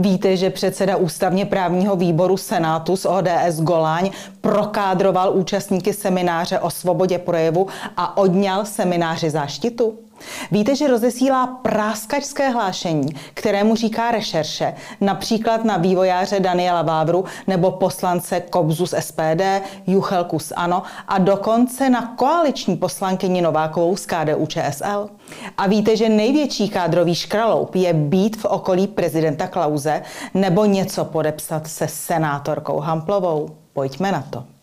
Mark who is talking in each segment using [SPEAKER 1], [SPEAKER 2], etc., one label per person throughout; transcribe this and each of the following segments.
[SPEAKER 1] Víte, že předseda ústavně právního výboru Senátu z ODS Goláň prokádroval účastníky semináře o svobodě projevu a odňal semináři záštitu? Víte, že rozesílá práskačské hlášení, kterému říká rešerše, například na vývojáře Daniela Vávru nebo poslance Kobzu z SPD, Juchelku z ANO a dokonce na koaliční poslankyni Novákovou z KDU ČSL? A víte, že největší kádrový škraloup je být v okolí prezidenta Klauze nebo něco podepsat se senátorkou Hamplovou? Pojďme na to.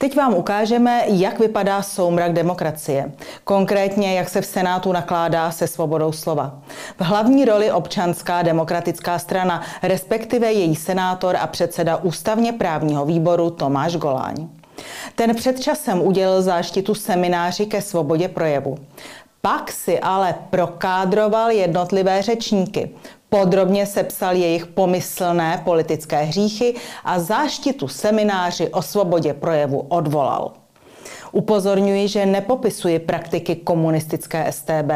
[SPEAKER 1] Teď vám ukážeme, jak vypadá soumrak demokracie. Konkrétně, jak se v Senátu nakládá se svobodou slova. V hlavní roli občanská demokratická strana, respektive její senátor a předseda ústavně právního výboru Tomáš Goláň. Ten před časem udělil záštitu semináři ke svobodě projevu. Pak si ale prokádroval jednotlivé řečníky. Podrobně sepsal jejich pomyslné politické hříchy a záštitu semináři o svobodě projevu odvolal. Upozorňuji, že nepopisuji praktiky komunistické STB,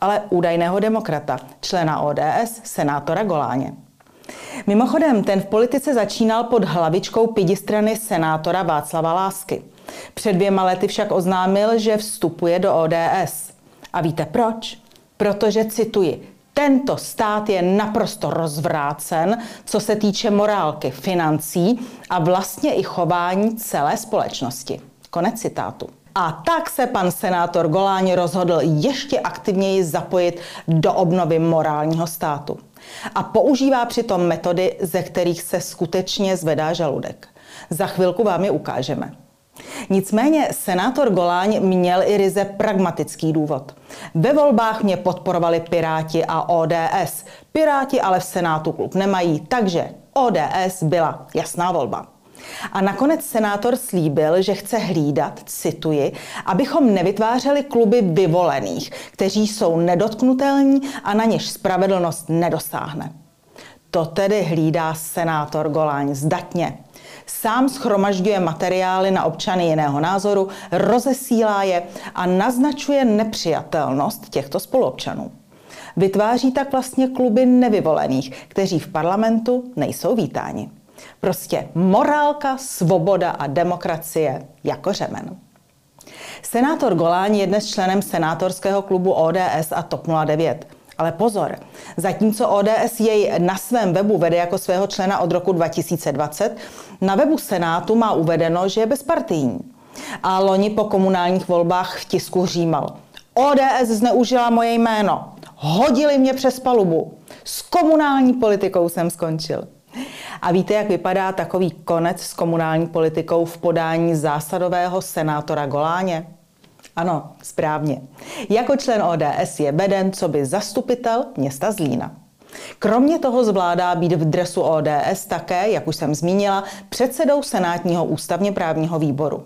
[SPEAKER 1] ale údajného demokrata, člena ODS, senátora Goláně. Mimochodem, ten v politice začínal pod hlavičkou pidistrany senátora Václava Lásky. Před dvěma lety však oznámil, že vstupuje do ODS. A víte proč? Protože, cituji, tento stát je naprosto rozvrácen, co se týče morálky, financí a vlastně i chování celé společnosti. Konec citátu. A tak se pan senátor Goláň rozhodl ještě aktivněji zapojit do obnovy morálního státu. A používá přitom metody, ze kterých se skutečně zvedá žaludek. Za chvilku vám je ukážeme. Nicméně senátor Goláň měl i ryze pragmatický důvod. Ve volbách mě podporovali Piráti a ODS. Piráti ale v Senátu klub nemají, takže ODS byla jasná volba. A nakonec senátor slíbil, že chce hlídat, cituji, abychom nevytvářeli kluby vyvolených, kteří jsou nedotknutelní a na něž spravedlnost nedosáhne. To tedy hlídá senátor Goláň zdatně. Sám schromažďuje materiály na občany jiného názoru, rozesílá je a naznačuje nepřijatelnost těchto spoluobčanů. Vytváří tak vlastně kluby nevyvolených, kteří v parlamentu nejsou vítáni. Prostě morálka, svoboda a demokracie jako řemen. Senátor Goláň je dnes členem senátorského klubu ODS a TOP 09. Ale pozor, zatímco ODS jej na svém webu vede jako svého člena od roku 2020, na webu Senátu má uvedeno, že je bezpartijní. A loni po komunálních volbách v tisku římal. ODS zneužila moje jméno. Hodili mě přes palubu. S komunální politikou jsem skončil. A víte, jak vypadá takový konec s komunální politikou v podání zásadového senátora Goláně? Ano, správně. Jako člen ODS je veden, co by zastupitel města Zlína. Kromě toho zvládá být v dresu ODS také, jak už jsem zmínila, předsedou Senátního ústavně právního výboru.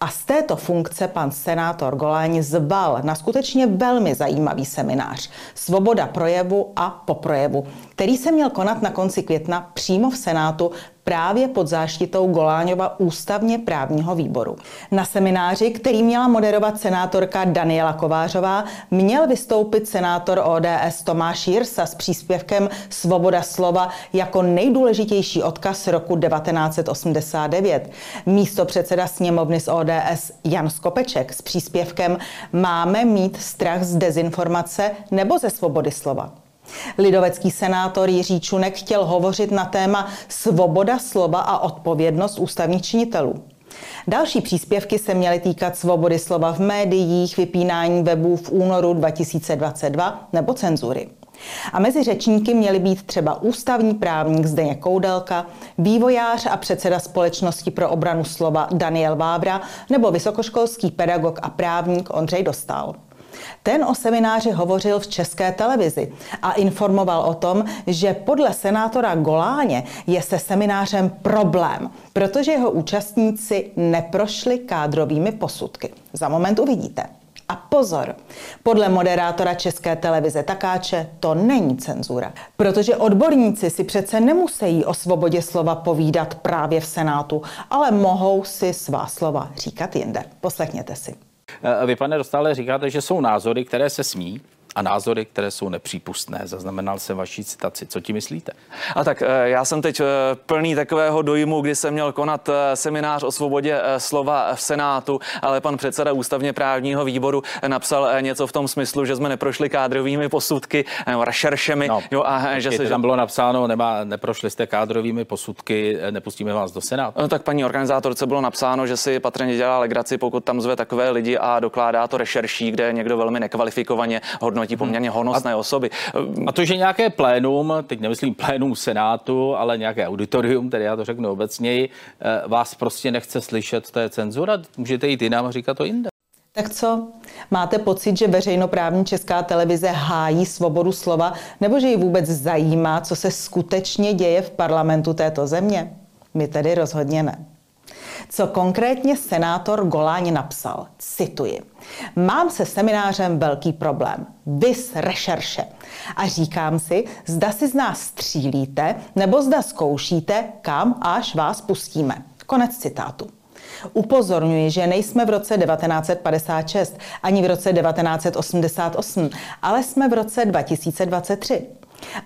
[SPEAKER 1] A z této funkce pan senátor Goláň zval na skutečně velmi zajímavý seminář Svoboda projevu a po projevu, který se měl konat na konci května přímo v Senátu právě pod záštitou Goláňova ústavně právního výboru. Na semináři, který měla moderovat senátorka Daniela Kovářová, měl vystoupit senátor ODS Tomáš Jirsa s příspěvkem Svoboda slova jako nejdůležitější odkaz roku 1989. Místo předseda sněmovny z ODS Jan Skopeček s příspěvkem Máme mít strach z dezinformace nebo ze svobody slova. Lidovecký senátor Jiří Čunek chtěl hovořit na téma svoboda slova a odpovědnost ústavních činitelů. Další příspěvky se měly týkat svobody slova v médiích, vypínání webů v únoru 2022 nebo cenzury. A mezi řečníky měli být třeba ústavní právník Zdeněk Koudelka, vývojář a předseda Společnosti pro obranu slova Daniel Vábra nebo vysokoškolský pedagog a právník Ondřej Dostal. Ten o semináři hovořil v české televizi a informoval o tom, že podle senátora Goláně je se seminářem problém, protože jeho účastníci neprošli kádrovými posudky. Za moment uvidíte. A pozor, podle moderátora České televize Takáče to není cenzura, protože odborníci si přece nemusí o svobodě slova povídat právě v Senátu, ale mohou si svá slova říkat jinde. Poslechněte si.
[SPEAKER 2] Eh, vy, pane Dostále, říkáte, že jsou názory, které se smí a názory, které jsou nepřípustné. Zaznamenal jsem vaši citaci. Co ti myslíte?
[SPEAKER 3] A tak eh, já jsem teď eh, plný takového dojmu, kdy jsem měl konat eh, seminář o svobodě slova v Senátu, ale pan předseda ústavně právního výboru napsal něco v tom smyslu, že jsme neprošli kádrovými posudky nebo rešeršemi. No,
[SPEAKER 2] jo, a že se, tam bylo napsáno, nemá, neprošli jste kádrovými posudky, nepustíme vás do Senátu.
[SPEAKER 3] No, tak paní organizátorce bylo napsáno, že si patrně dělá legraci, pokud tam zve takové lidi a dokládá to rešerší, kde někdo velmi nekvalifikovaně hodnotí poměrně honosné osoby.
[SPEAKER 2] A to, že nějaké plénum, teď nemyslím plénum Senátu, ale nějaké auditorium, tedy já to řeknu obecněji, eh, vás prostě nechce slyšet, to je cenzura, můžete jít jinam a říkat to jinde.
[SPEAKER 1] Tak co? Máte pocit, že veřejnoprávní česká televize hájí svobodu slova, nebo že ji vůbec zajímá, co se skutečně děje v parlamentu této země? My tedy rozhodně ne. Co konkrétně senátor Goláň napsal, cituji. Mám se seminářem velký problém. Vys rešerše. A říkám si, zda si z nás střílíte, nebo zda zkoušíte, kam až vás pustíme. Konec citátu. Upozorňuji, že nejsme v roce 1956 ani v roce 1988, ale jsme v roce 2023.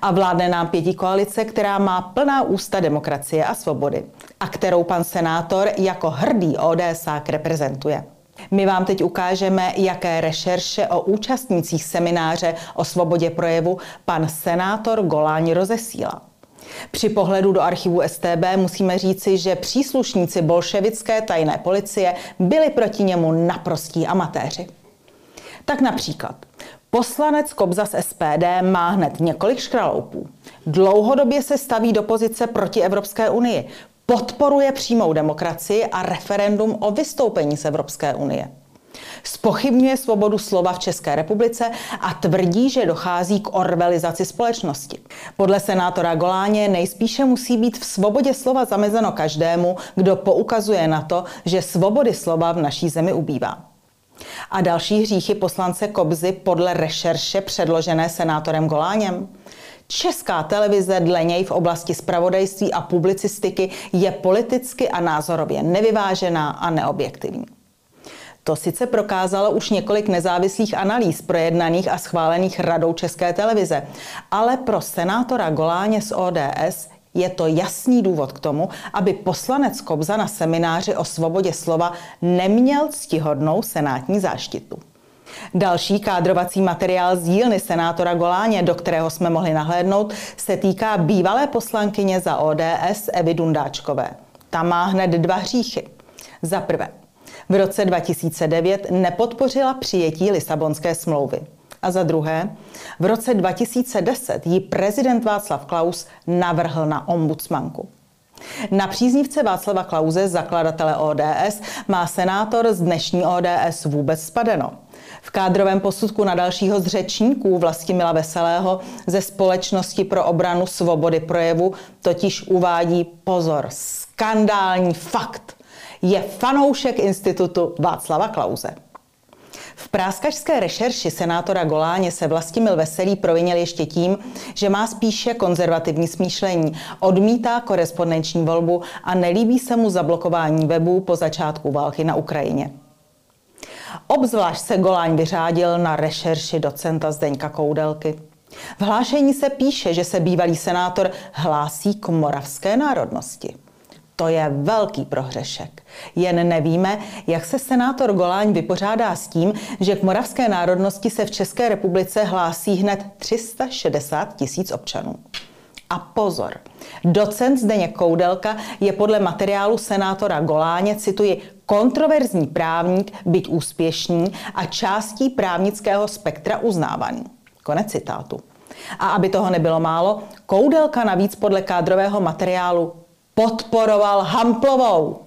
[SPEAKER 1] A vládne nám pěti koalice, která má plná ústa demokracie a svobody a kterou pan senátor jako hrdý ODSák reprezentuje. My vám teď ukážeme, jaké rešerše o účastnících semináře o svobodě projevu pan senátor Goláň rozesílá. Při pohledu do archivu STB musíme říci, že příslušníci bolševické tajné policie byli proti němu naprostí amatéři. Tak například Poslanec Kobza z SPD má hned několik škraloupů. Dlouhodobě se staví do pozice proti Evropské unii. Podporuje přímou demokracii a referendum o vystoupení z Evropské unie. Spochybňuje svobodu slova v České republice a tvrdí, že dochází k orvelizaci společnosti. Podle senátora Goláně nejspíše musí být v svobodě slova zamezeno každému, kdo poukazuje na to, že svobody slova v naší zemi ubývá. A další hříchy poslance Kobzy podle rešerše předložené senátorem Goláněm? Česká televize dle něj v oblasti spravodajství a publicistiky je politicky a názorově nevyvážená a neobjektivní. To sice prokázalo už několik nezávislých analýz projednaných a schválených radou České televize, ale pro senátora Goláně z ODS je to jasný důvod k tomu, aby poslanec Kobza na semináři o svobodě slova neměl ctihodnou senátní záštitu. Další kádrovací materiál z dílny senátora Goláně, do kterého jsme mohli nahlédnout, se týká bývalé poslankyně za ODS Evy Dundáčkové. Ta má hned dva hříchy. Za prvé, v roce 2009 nepodpořila přijetí Lisabonské smlouvy. A za druhé, v roce 2010 ji prezident Václav Klaus navrhl na ombudsmanku. Na příznivce Václava Klauze, zakladatele ODS, má senátor z dnešní ODS vůbec spadeno. V kádrovém posudku na dalšího z řečníků Vlastimila Veselého ze Společnosti pro obranu svobody projevu totiž uvádí pozor, skandální fakt. Je fanoušek institutu Václava Klauze. V práskařské rešerši senátora Goláně se Vlastimil Veselý provinil ještě tím, že má spíše konzervativní smýšlení, odmítá korespondenční volbu a nelíbí se mu zablokování webů po začátku války na Ukrajině. Obzvlášť se Goláň vyřádil na rešerši docenta Zdeňka Koudelky. V hlášení se píše, že se bývalý senátor hlásí k moravské národnosti. To je velký prohřešek. Jen nevíme, jak se senátor Goláň vypořádá s tím, že k moravské národnosti se v České republice hlásí hned 360 tisíc občanů. A pozor, docent Zdeněk Koudelka je podle materiálu senátora Goláně, cituji, kontroverzní právník, byť úspěšný a částí právnického spektra uznávaný. Konec citátu. A aby toho nebylo málo, Koudelka navíc podle kádrového materiálu podporoval Hamplovou.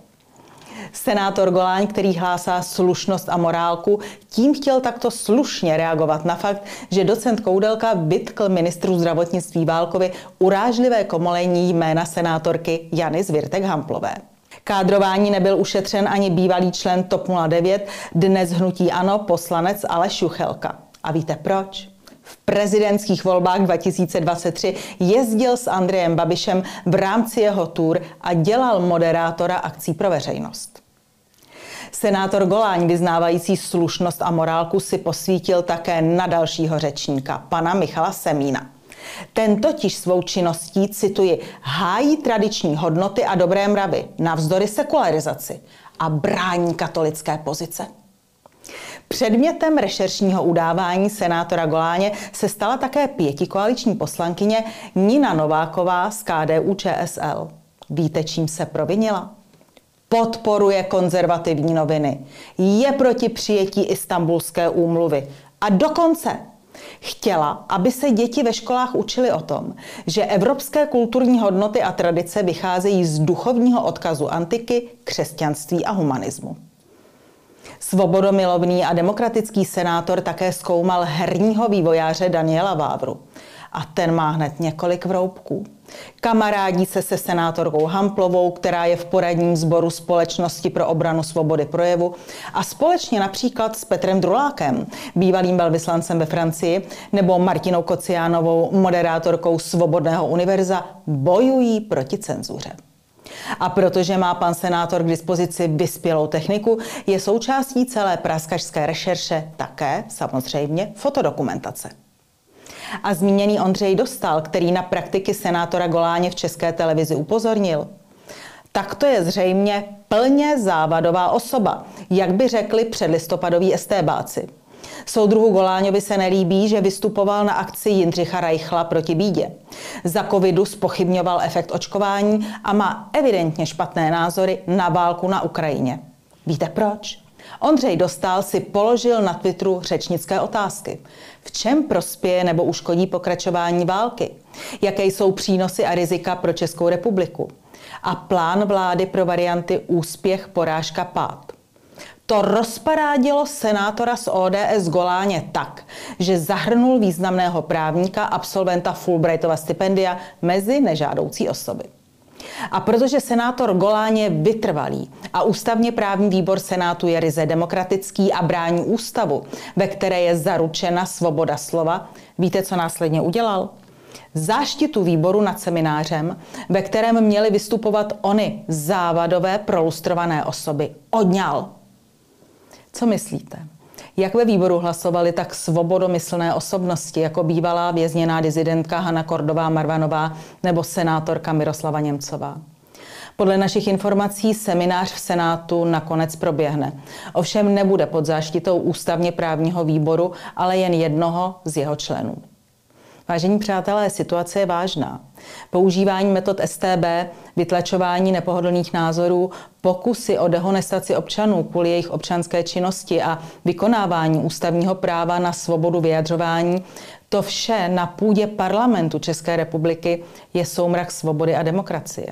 [SPEAKER 1] Senátor Goláň, který hlásá slušnost a morálku, tím chtěl takto slušně reagovat na fakt, že docent Koudelka vytkl ministru zdravotnictví Válkovi urážlivé komolení jména senátorky Jany Zvirtek Hamplové. Kádrování nebyl ušetřen ani bývalý člen TOP 09, dnes hnutí ANO poslanec Aleš Juchelka. A víte proč? V prezidentských volbách 2023 jezdil s Andrejem Babišem v rámci jeho tour a dělal moderátora akcí pro veřejnost. Senátor Goláň, vyznávající slušnost a morálku, si posvítil také na dalšího řečníka, pana Michala Semína. Ten totiž svou činností, cituji, hájí tradiční hodnoty a dobré mravy, navzdory sekularizaci a brání katolické pozice. Předmětem rešeršního udávání senátora Goláně se stala také pětikoaliční poslankyně Nina Nováková z KDU ČSL. Víte, čím se provinila? Podporuje konzervativní noviny. Je proti přijetí istambulské úmluvy. A dokonce Chtěla, aby se děti ve školách učili o tom, že evropské kulturní hodnoty a tradice vycházejí z duchovního odkazu antiky, křesťanství a humanismu. Svobodomilovný a demokratický senátor také zkoumal herního vývojáře Daniela Vávru. A ten má hned několik vroubků. Kamarádí se se senátorkou Hamplovou, která je v poradním sboru Společnosti pro obranu svobody projevu a společně například s Petrem Drulákem, bývalým velvyslancem ve Francii, nebo Martinou Kociánovou, moderátorkou Svobodného univerza, bojují proti cenzuře. A protože má pan senátor k dispozici vyspělou techniku, je součástí celé praskařské rešerše také samozřejmě fotodokumentace. A zmíněný Ondřej Dostal, který na praktiky senátora Goláně v české televizi upozornil, tak to je zřejmě plně závadová osoba, jak by řekli předlistopadoví estébáci. Soudruhu Goláňovi se nelíbí, že vystupoval na akci Jindřicha Reichla proti bídě. Za covidu spochybňoval efekt očkování a má evidentně špatné názory na válku na Ukrajině. Víte proč? Ondřej Dostal si položil na Twitteru řečnické otázky. V čem prospěje nebo uškodí pokračování války? Jaké jsou přínosy a rizika pro Českou republiku? A plán vlády pro varianty úspěch, porážka, pád. To rozparádilo senátora z ODS Goláně tak, že zahrnul významného právníka, absolventa Fulbrightova stipendia mezi nežádoucí osoby. A protože senátor Golán je vytrvalý a ústavně právní výbor Senátu je ryze demokratický a brání ústavu, ve které je zaručena svoboda slova, víte, co následně udělal? Záštitu výboru nad seminářem, ve kterém měly vystupovat ony závadové prolustrované osoby, odňal. Co myslíte? Jak ve výboru hlasovali tak svobodomyslné osobnosti, jako bývalá vězněná dizidentka Hanna Kordová Marvanová nebo senátorka Miroslava Němcová? Podle našich informací seminář v Senátu nakonec proběhne. Ovšem nebude pod záštitou ústavně právního výboru, ale jen jednoho z jeho členů. Vážení přátelé, situace je vážná. Používání metod STB, vytlačování nepohodlných názorů, pokusy o dehonestaci občanů kvůli jejich občanské činnosti a vykonávání ústavního práva na svobodu vyjadřování, to vše na půdě parlamentu České republiky je soumrak svobody a demokracie.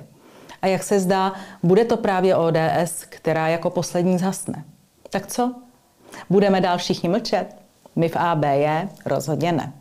[SPEAKER 1] A jak se zdá, bude to právě ODS, která jako poslední zhasne. Tak co? Budeme dál všichni mlčet? My v ABJ rozhodně ne.